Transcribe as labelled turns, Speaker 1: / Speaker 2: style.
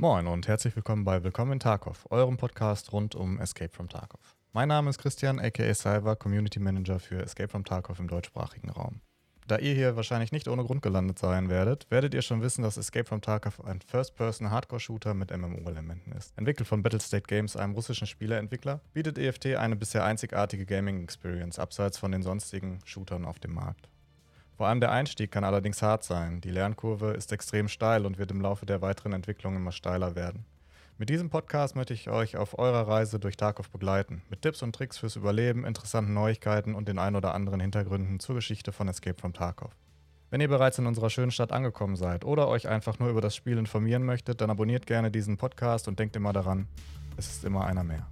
Speaker 1: Moin und herzlich willkommen bei Willkommen in Tarkov, eurem Podcast rund um Escape from Tarkov. Mein Name ist Christian, aka Cyber, Community Manager für Escape from Tarkov im deutschsprachigen Raum. Da ihr hier wahrscheinlich nicht ohne Grund gelandet sein werdet, werdet ihr schon wissen, dass Escape from Tarkov ein First-Person-Hardcore-Shooter mit MMO-Elementen ist. Entwickelt von Battlestate Games, einem russischen Spieleentwickler, bietet EFT eine bisher einzigartige Gaming-Experience abseits von den sonstigen Shootern auf dem Markt. Vor allem der Einstieg kann allerdings hart sein. Die Lernkurve ist extrem steil und wird im Laufe der weiteren Entwicklung immer steiler werden. Mit diesem Podcast möchte ich euch auf eurer Reise durch Tarkov begleiten, mit Tipps und Tricks fürs Überleben, interessanten Neuigkeiten und den ein oder anderen Hintergründen zur Geschichte von Escape from Tarkov. Wenn ihr bereits in unserer schönen Stadt angekommen seid oder euch einfach nur über das Spiel informieren möchtet, dann abonniert gerne diesen Podcast und denkt immer daran, es ist immer einer mehr.